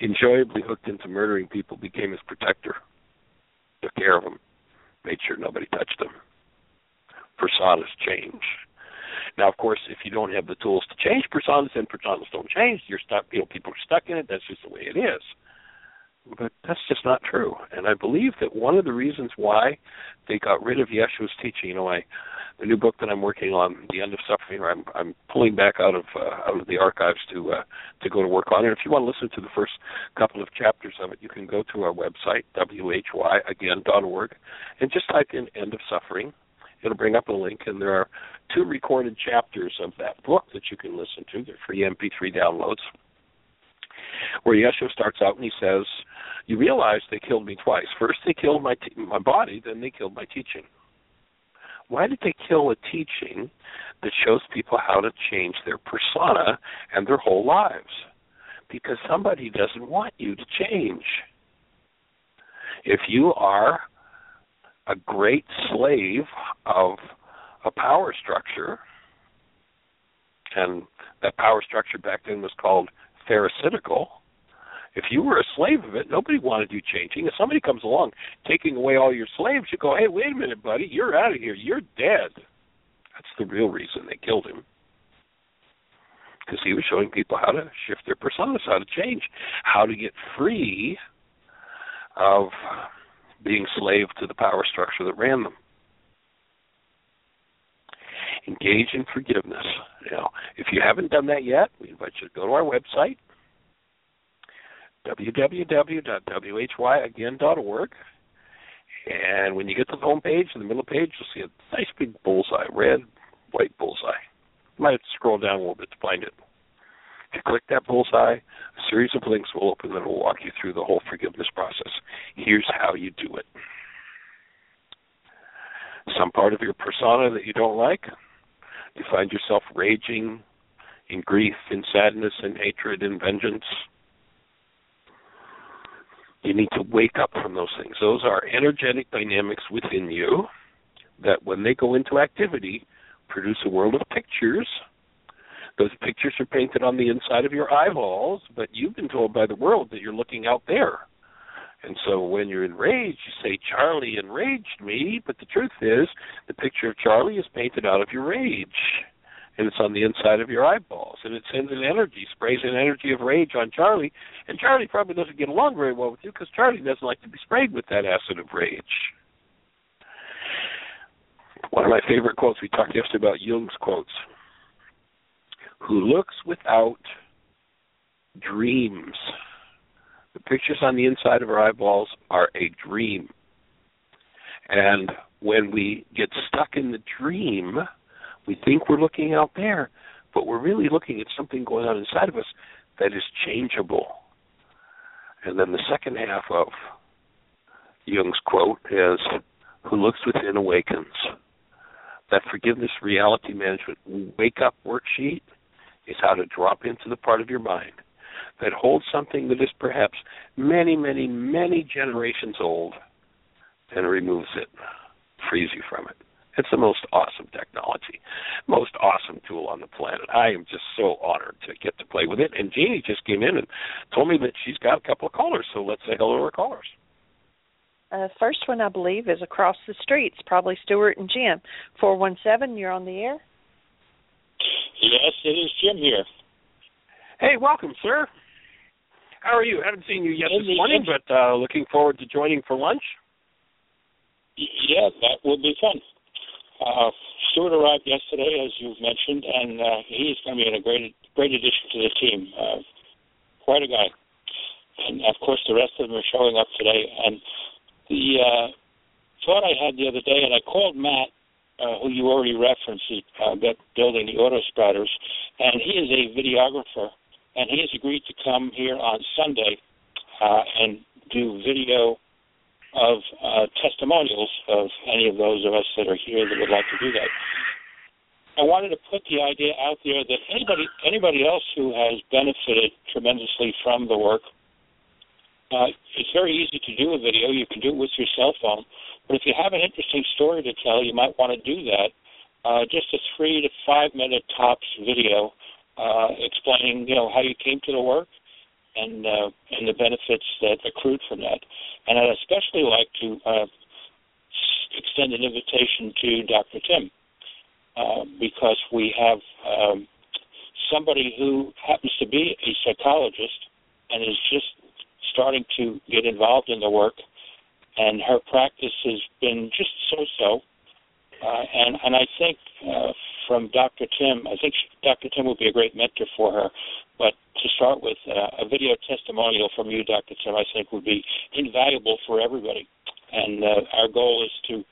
[SPEAKER 5] enjoyably hooked into murdering people became his protector, took care of them, made sure nobody touched them. Personas change. Now, of course, if you don't have the tools to change personas, then personas don't change. You're stuck. You know, people are stuck in it. That's just the way it is. But that's just not true. And I believe that one of the reasons why they got rid of Yeshua's teaching, you know, I the new book that I'm working on, The End of Suffering, I'm I'm pulling back out of uh, out of the archives to uh, to go to work on it. If you want to listen to the first couple of chapters of it, you can go to our website whyagain.org and just type in End of Suffering. It'll bring up a link, and there are two recorded chapters of that book that you can listen to. They're free MP3 downloads. Where Yeshua starts out and he says, "You realize they killed me twice. First they killed my my body, then they killed my teaching." why did they kill a teaching that shows people how to change their persona and their whole lives? Because somebody doesn't want you to change. If you are a great slave of a power structure, and that power structure back then was called pharisaical, if you were a slave of it, nobody wanted you changing. If somebody comes along taking away all your slaves, you go, hey, wait a minute, buddy, you're out of here. You're dead. That's the real reason they killed him. Because he was showing people how to shift their personas, how to change, how to get free of being slave to the power structure that ran them. Engage in forgiveness. Now, if you haven't done that yet, we invite you to go to our website, www.whyagain.org. And when you get to the home page, in the middle page, you'll see a nice big bullseye, red, white bullseye. You might have to scroll down a little bit to find it. You click that bullseye, a series of links will open that will walk you through the whole forgiveness process. Here's how you do it. Some part of your persona that you don't like, you find yourself raging in grief, in sadness, in hatred, in vengeance, you need to wake up from those things. Those are energetic dynamics within you that, when they go into activity, produce a world of pictures. Those pictures are painted on the inside of your eyeballs, but you've been told by the world that you're looking out there. And so when you're enraged, you say, Charlie enraged me, but the truth is, the picture of Charlie is painted out of your rage and it's on the inside of your eyeballs, and it sends an energy, sprays an energy of rage on Charlie, and Charlie probably doesn't get along very well with you because Charlie doesn't like to be sprayed with that acid of rage. One of my favorite quotes, we talked yesterday about Jung's quotes. Who looks without dreams. The pictures on the inside of our eyeballs are a dream. And when we get stuck in the dream, we think we're looking out there, but we're really looking at something going on inside of us that is changeable. And then the second half of Jung's quote is Who looks within awakens. That forgiveness reality management wake up worksheet is how to drop into the part of your mind that holds something that is perhaps many, many, many generations old and removes it, frees you from it. It's the most awesome technology, most awesome tool on the planet. I am just so honored to get to play with it. And Jeanie just came in and told me that she's got a couple of callers, so let's say hello to our callers.
[SPEAKER 4] Uh, first one, I believe, is across the street. It's probably Stuart and Jim. 417, you're on the air.
[SPEAKER 7] Yes, it is Jim here.
[SPEAKER 5] Hey, welcome, sir. How are you? haven't seen you yet this morning, but uh, looking forward to joining for lunch.
[SPEAKER 7] Yeah, that would be fun. Uh, Stuart arrived yesterday, as you've mentioned, and uh, he's going to be a great, great addition to the team. Uh, quite a guy. And of course, the rest of them are showing up today. And the uh, thought I had the other day, and I called Matt, uh, who you already referenced, is uh, bu- building the auto spouters, and he is a videographer, and he has agreed to come here on Sunday uh, and do video of uh, testimonials of any of those of us that are here that would like to do that. I wanted to put the idea out there that anybody anybody else who has benefited tremendously from the work, uh, it's very easy to do a video. You can do it with your cell phone, but if you have an interesting story to tell, you might want to do that. Uh, just a three to five minute tops video uh, explaining, you know, how you came to the work and uh, and the benefits that accrued from that. And I'd especially like to uh, extend an invitation to Dr. Tim uh, because we have um, somebody who happens to be a psychologist and is just starting to get involved in the work, and her practice has been just so-so. Uh, and and I think uh, from Dr. Tim, I think she, Dr. Tim would be a great mentor for her. But to start with, uh, a video testimonial from you, Dr. Tim, I think would be invaluable for everybody. And uh, our goal is to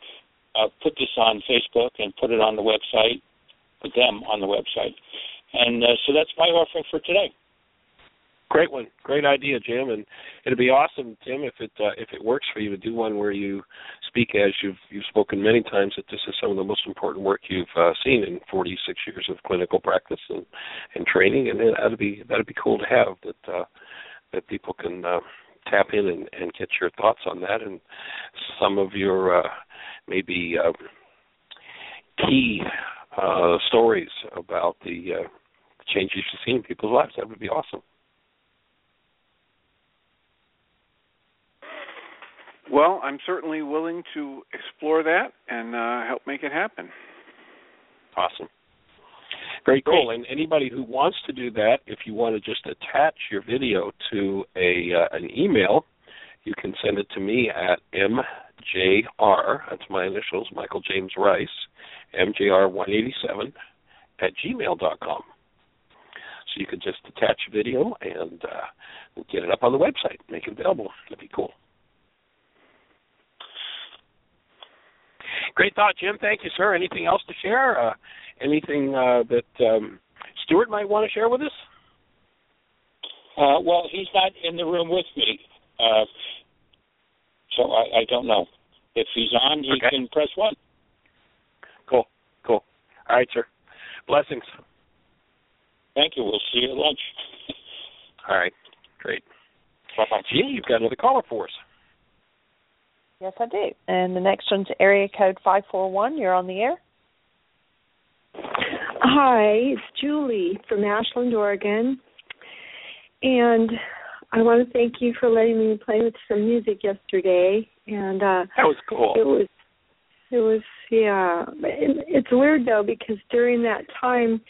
[SPEAKER 7] uh, put this on Facebook and put it on the website, put them on the website. And uh, so that's my offering for today.
[SPEAKER 5] Great one, great idea, Jim, and it'd be awesome, Tim, if it uh, if it works for you to do one where you speak as you've you've spoken many times that this is some of the most important work you've uh, seen in 46 years of clinical practice and and training, and that'd be that'd be cool to have that uh, that people can uh, tap in and, and get your thoughts on that and some of your uh, maybe uh, key uh, stories about the uh, changes you've seen in people's lives. That would be awesome.
[SPEAKER 6] Well, I'm certainly willing to explore that and uh, help make it happen.
[SPEAKER 5] Awesome. Very cool. And anybody who wants to do that, if you want to just attach your video to a uh, an email, you can send it to me at mjr. That's my initials, Michael James Ryce, mjr187 at gmail dot com. So you can just attach a video and uh, get it up on the website, make it available. That'd be cool. Great thought, Jim. Thank you, sir. Anything else to share? Uh, anything uh, that um, Stuart might want to share with us?
[SPEAKER 7] Uh, well, he's not in the room with me, uh, so I, I don't know. If he's on, he
[SPEAKER 5] Okay.
[SPEAKER 7] can press one.
[SPEAKER 5] Cool, cool. All right, sir. Blessings.
[SPEAKER 7] Thank you. We'll see you at lunch.
[SPEAKER 5] All right, great.
[SPEAKER 7] Bye bye.
[SPEAKER 5] Jeanie, you've got another caller for us.
[SPEAKER 4] Yes, I do. And the next one's area code 541. You're on the air.
[SPEAKER 8] Hi, it's Julie from Ashland, Oregon. And I want to thank you for letting me play with some music yesterday. And uh
[SPEAKER 5] That was cool.
[SPEAKER 8] it was it was yeah. It, it's weird though because during that time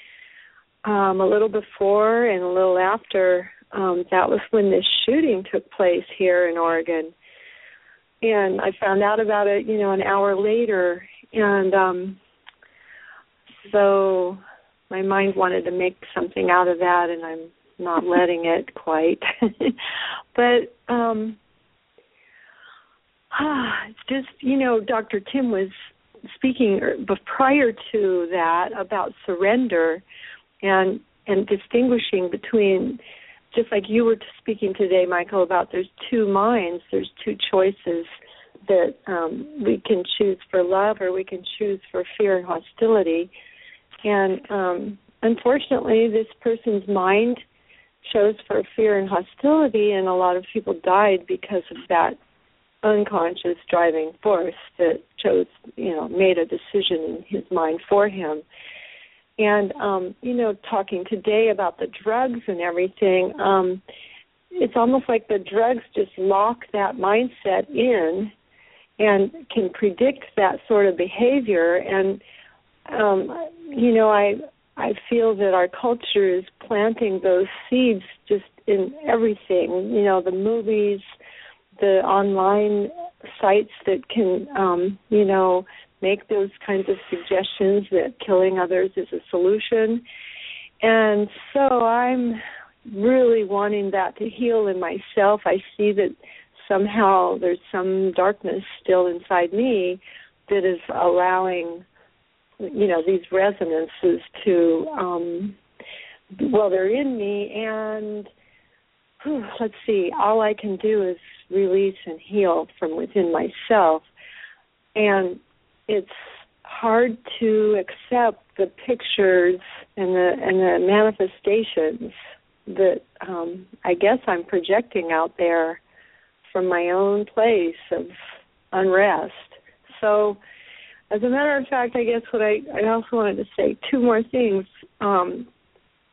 [SPEAKER 8] um a little before and a little after um that was when this shooting took place here in Oregon. And I found out about it, you know, an hour later and um so my mind wanted to make something out of that and I'm not letting it quite. but um ah, just you know Dr. Tim was speaking er, prior to that about surrender and and distinguishing between just like you were speaking today Michael about there's two minds there's two choices that um we can choose for love or we can choose for fear and hostility and um unfortunately this person's mind chose for fear and hostility, and a lot of people died because of that unconscious driving force that chose, you know, made a decision in his mind for him. And um, you know, talking today about the drugs and everything, um, it's almost like the drugs just lock that mindset in and can predict that sort of behavior. And um you know i i feel that our culture is planting those seeds just in everything you know the movies the online sites that can um you know make those kinds of suggestions that killing others is a solution. And so i'm really wanting that to heal in myself. I see that somehow there's some darkness still inside me that is allowing you know these resonances to um well they're in me and whew, let's see all i can do is release and heal from within myself. And it's hard to accept the pictures and the and the manifestations that um i guess i'm projecting out there from my own place of unrest. So, as a matter of fact, I guess what I, I also wanted to say two more things. Um,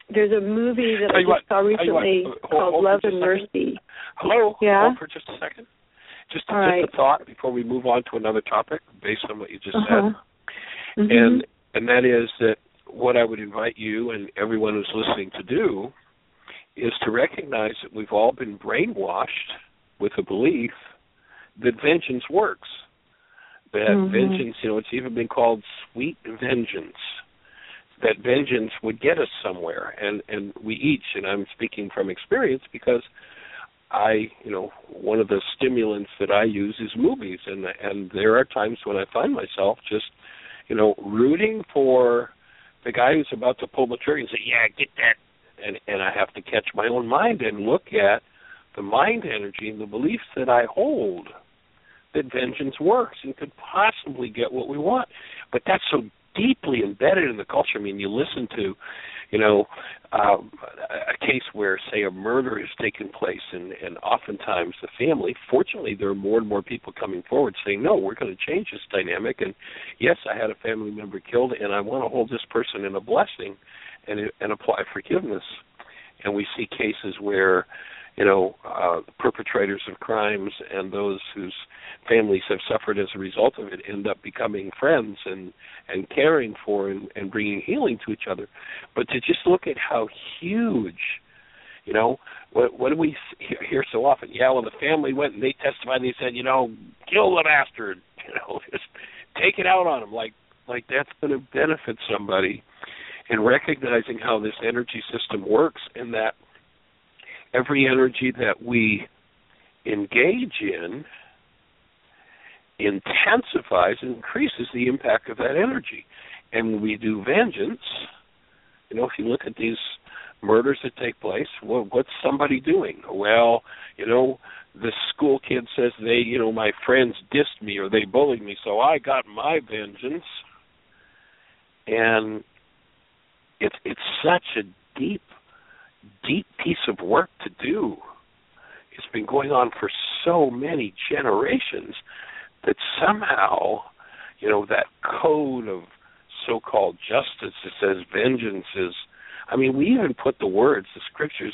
[SPEAKER 8] there's a movie that I just
[SPEAKER 5] what,
[SPEAKER 8] saw recently
[SPEAKER 5] hold,
[SPEAKER 8] called
[SPEAKER 5] hold
[SPEAKER 8] Love
[SPEAKER 5] and
[SPEAKER 8] Mercy.
[SPEAKER 5] Hello.
[SPEAKER 8] Yeah.
[SPEAKER 5] Hold for just a second. Just,
[SPEAKER 8] All
[SPEAKER 5] just
[SPEAKER 8] right.
[SPEAKER 5] a thought before we move on to another topic, based on what you just
[SPEAKER 8] Uh-huh.
[SPEAKER 5] said,
[SPEAKER 8] Mhm.
[SPEAKER 5] and and that is that what I would invite you and everyone who's listening to do is to recognize that we've all been brainwashed with a belief that vengeance works. That
[SPEAKER 8] Mhm.
[SPEAKER 5] vengeance, you know, it's even been called sweet vengeance. That vengeance would get us somewhere, and and we each, and I'm speaking from experience because I, you know, one of the stimulants that I use is movies, and and there are times when I find myself just, you know, rooting for the guy who's about to pull the trigger and say, "Yeah, get that," and and I have to catch my own mind and look at the mind energy and the beliefs that I hold that vengeance works and could possibly get what we want. But that's so deeply embedded in the culture. I mean, you listen to, you know, um, a case where, say, a murder has taken place, and, and oftentimes the family, fortunately, there are more and more people coming forward saying, no, we're going to change this dynamic. And yes, I had a family member killed, and I want to hold this person in a blessing and, and apply forgiveness. And we see cases where you know, uh, perpetrators of crimes and those whose families have suffered as a result of it end up becoming friends and and caring for and, and bringing healing to each other. But to just look at how huge, you know, what what do we hear, so often? Yeah, well, the family went and they testified and they said, you know, kill the bastard, you know, just take it out on him, like like that's going to benefit somebody. And recognizing how this energy system works and that every energy that we engage in intensifies and increases the impact of that energy. And we do vengeance, you know, if you look at these murders that take place, well, what's somebody doing? Well, you know, the school kid says they, you know, my friends dissed me or they bullied me, so I got my vengeance. And it's it's such a deep deep piece of work to do. It's been going on for so many generations that somehow, you know, that code of so-called justice that says vengeance is I mean, we even put the words, the scriptures,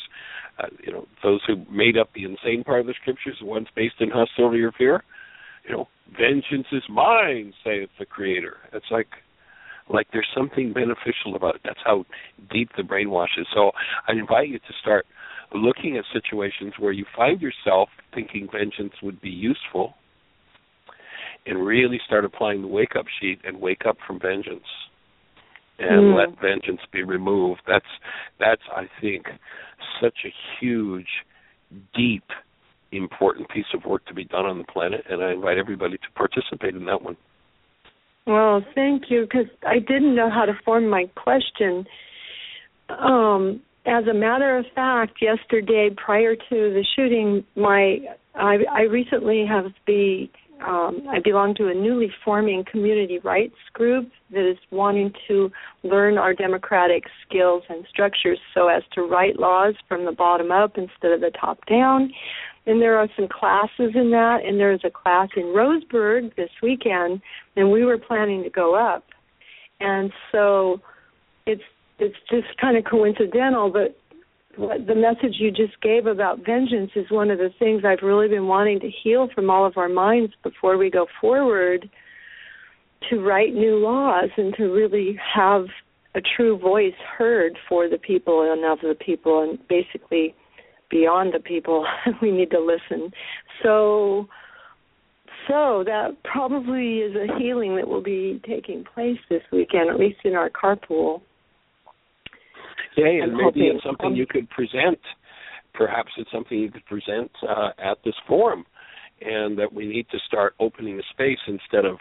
[SPEAKER 5] uh, you know, those who made up the insane part of the scriptures, the ones based in hostility or fear, you know, vengeance is mine, saith the Creator. It's like, like there's something beneficial about it. That's how deep the brainwash is. So I invite you to start looking at situations where you find yourself thinking vengeance would be useful and really start applying the wake up sheet and wake up from vengeance and
[SPEAKER 8] Mm.
[SPEAKER 5] let vengeance be removed. That's that's I think such a huge, deep, important piece of work to be done on the planet and I invite everybody to participate in that one.
[SPEAKER 8] Well, thank you, because I didn't know how to form my question. Um, as a matter of fact, yesterday prior to the shooting, my I, I recently have the um, I belong to a newly forming community rights group that is wanting to learn our democratic skills and structures so as to write laws from the bottom up instead of the top down. And there are some classes in that, and there's a class in Roseburg this weekend, and we were planning to go up. And so it's it's just kind of coincidental, but what the message you just gave about vengeance is one of the things I've really been wanting to heal from all of our minds before we go forward to write new laws and to really have a true voice heard for the people and of the people and basically beyond the people we need to listen. So so that probably is a healing that will be taking place this weekend at least in our carpool.
[SPEAKER 5] Yay, and
[SPEAKER 8] I'm
[SPEAKER 5] maybe
[SPEAKER 8] hoping-
[SPEAKER 5] it's something you could present. Perhaps it's something you could present uh, at this forum, and that we need to start opening space instead of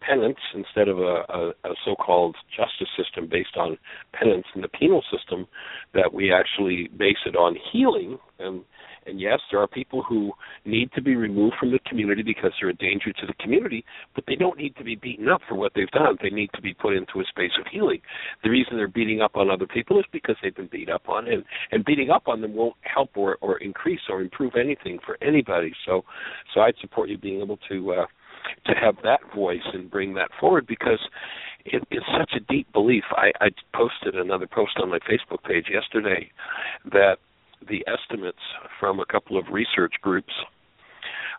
[SPEAKER 5] penance, instead of a, a, a so-called justice system based on penance in the penal system, that we actually base it on healing and and yes, there are people who need to be removed from the community because they're a danger to the community, but they don't need to be beaten up for what they've done. They need to be put into a space of healing. The reason they're beating up on other people is because they've been beat up on, and and beating up on them won't help or or increase or improve anything for anybody. So, so I'd support you being able to. uh to have that voice and bring that forward because it, it's such a deep belief. I, I posted another post on my Facebook page yesterday that the estimates from a couple of research groups,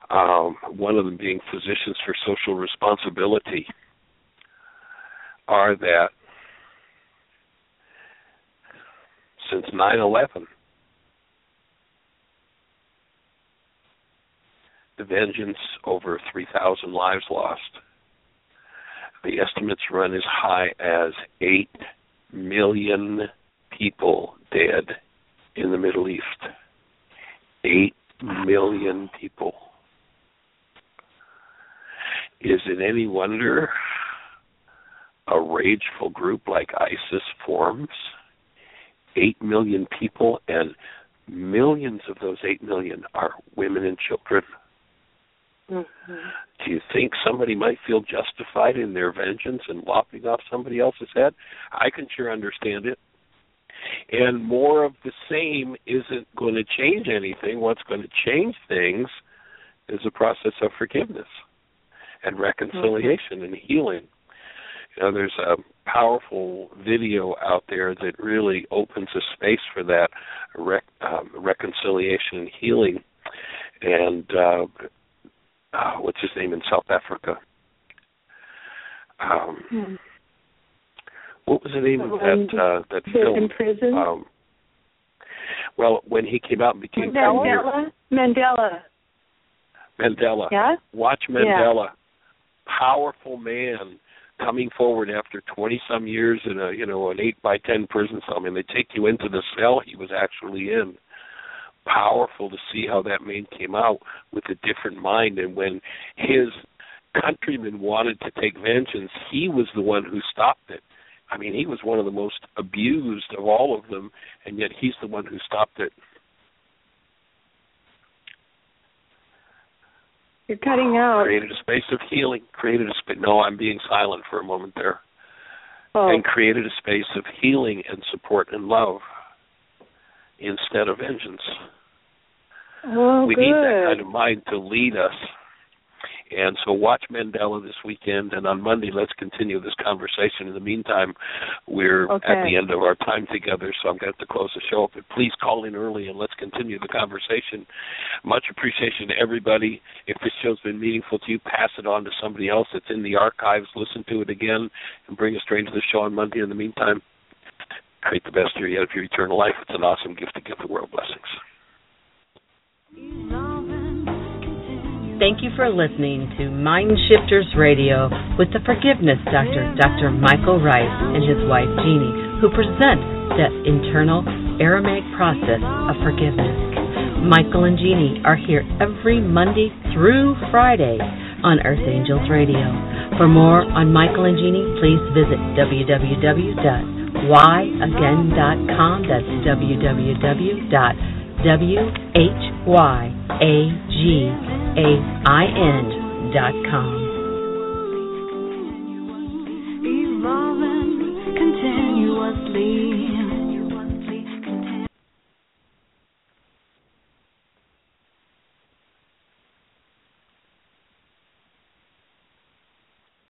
[SPEAKER 5] um, one of them being Physicians for Social Responsibility, are that since 9 11, the vengeance over 3,000 lives lost. The estimates run as high as 8 million people dead in the Middle East. 8 million people. Is it any wonder a rageful group like ISIS forms? 8 million people, and millions of those 8 million are women and children.
[SPEAKER 8] Mm-hmm.
[SPEAKER 5] Do you think somebody might feel justified in their vengeance and lopping off somebody else's head? I can sure understand it. And more of the same isn't going to change anything. What's going to change things is a process of forgiveness and reconciliation and healing. You know, there's a powerful video out there that really opens a space for that rec- um, reconciliation and healing. And uh, uh, what's his name in South Africa? Um,
[SPEAKER 8] Hmm.
[SPEAKER 5] What was the name of that uh, that film?
[SPEAKER 8] in prison.
[SPEAKER 5] Um, well, when he came out and became
[SPEAKER 8] Mandela. Mandela.
[SPEAKER 5] Mandela.
[SPEAKER 8] Yeah.
[SPEAKER 5] Watch Mandela. Powerful man coming forward after twenty some years in a you know an eight by ten prison cell. I mean, they take you into the cell he was actually in. Powerful to see how that man came out with a different mind, and when his countrymen wanted to take vengeance, he was the one who stopped it. I mean, he was one of the most abused of all of them, and yet he's the one who stopped it.
[SPEAKER 8] You're cutting out.
[SPEAKER 5] Created a space of healing. Created a space. No, I'm being silent for a moment there.
[SPEAKER 8] Oh,
[SPEAKER 5] And created a space of healing and support and love instead of vengeance.
[SPEAKER 8] oh
[SPEAKER 5] we
[SPEAKER 8] good.
[SPEAKER 5] need that kind of mind to lead us. And so watch Mandela this weekend, and on Monday let's continue this conversation. In the meantime, we're at the end of our time together, so I'm going to have to close the show. But please call in early and let's continue the conversation. Much appreciation to everybody. If this show's been meaningful to you, pass it on to somebody else that's in the archives. Listen to it again and bring a stranger to the show on Monday. In the meantime, create the best year yet of your eternal life. It's an awesome gift to give the world blessings.
[SPEAKER 3] Thank you for listening to Mind Shifters Radio with the Forgiveness Doctor, Dr. Michael Ryce, and his wife Jeanie, who present the internal Aramaic process of forgiveness. Michael and Jeanie are here every Monday through Friday on Earth Angels Radio. For more on Michael and Jeanie, please visit www.whyagain.com. That's www.whyagain.com.
[SPEAKER 2] Evolving continuously.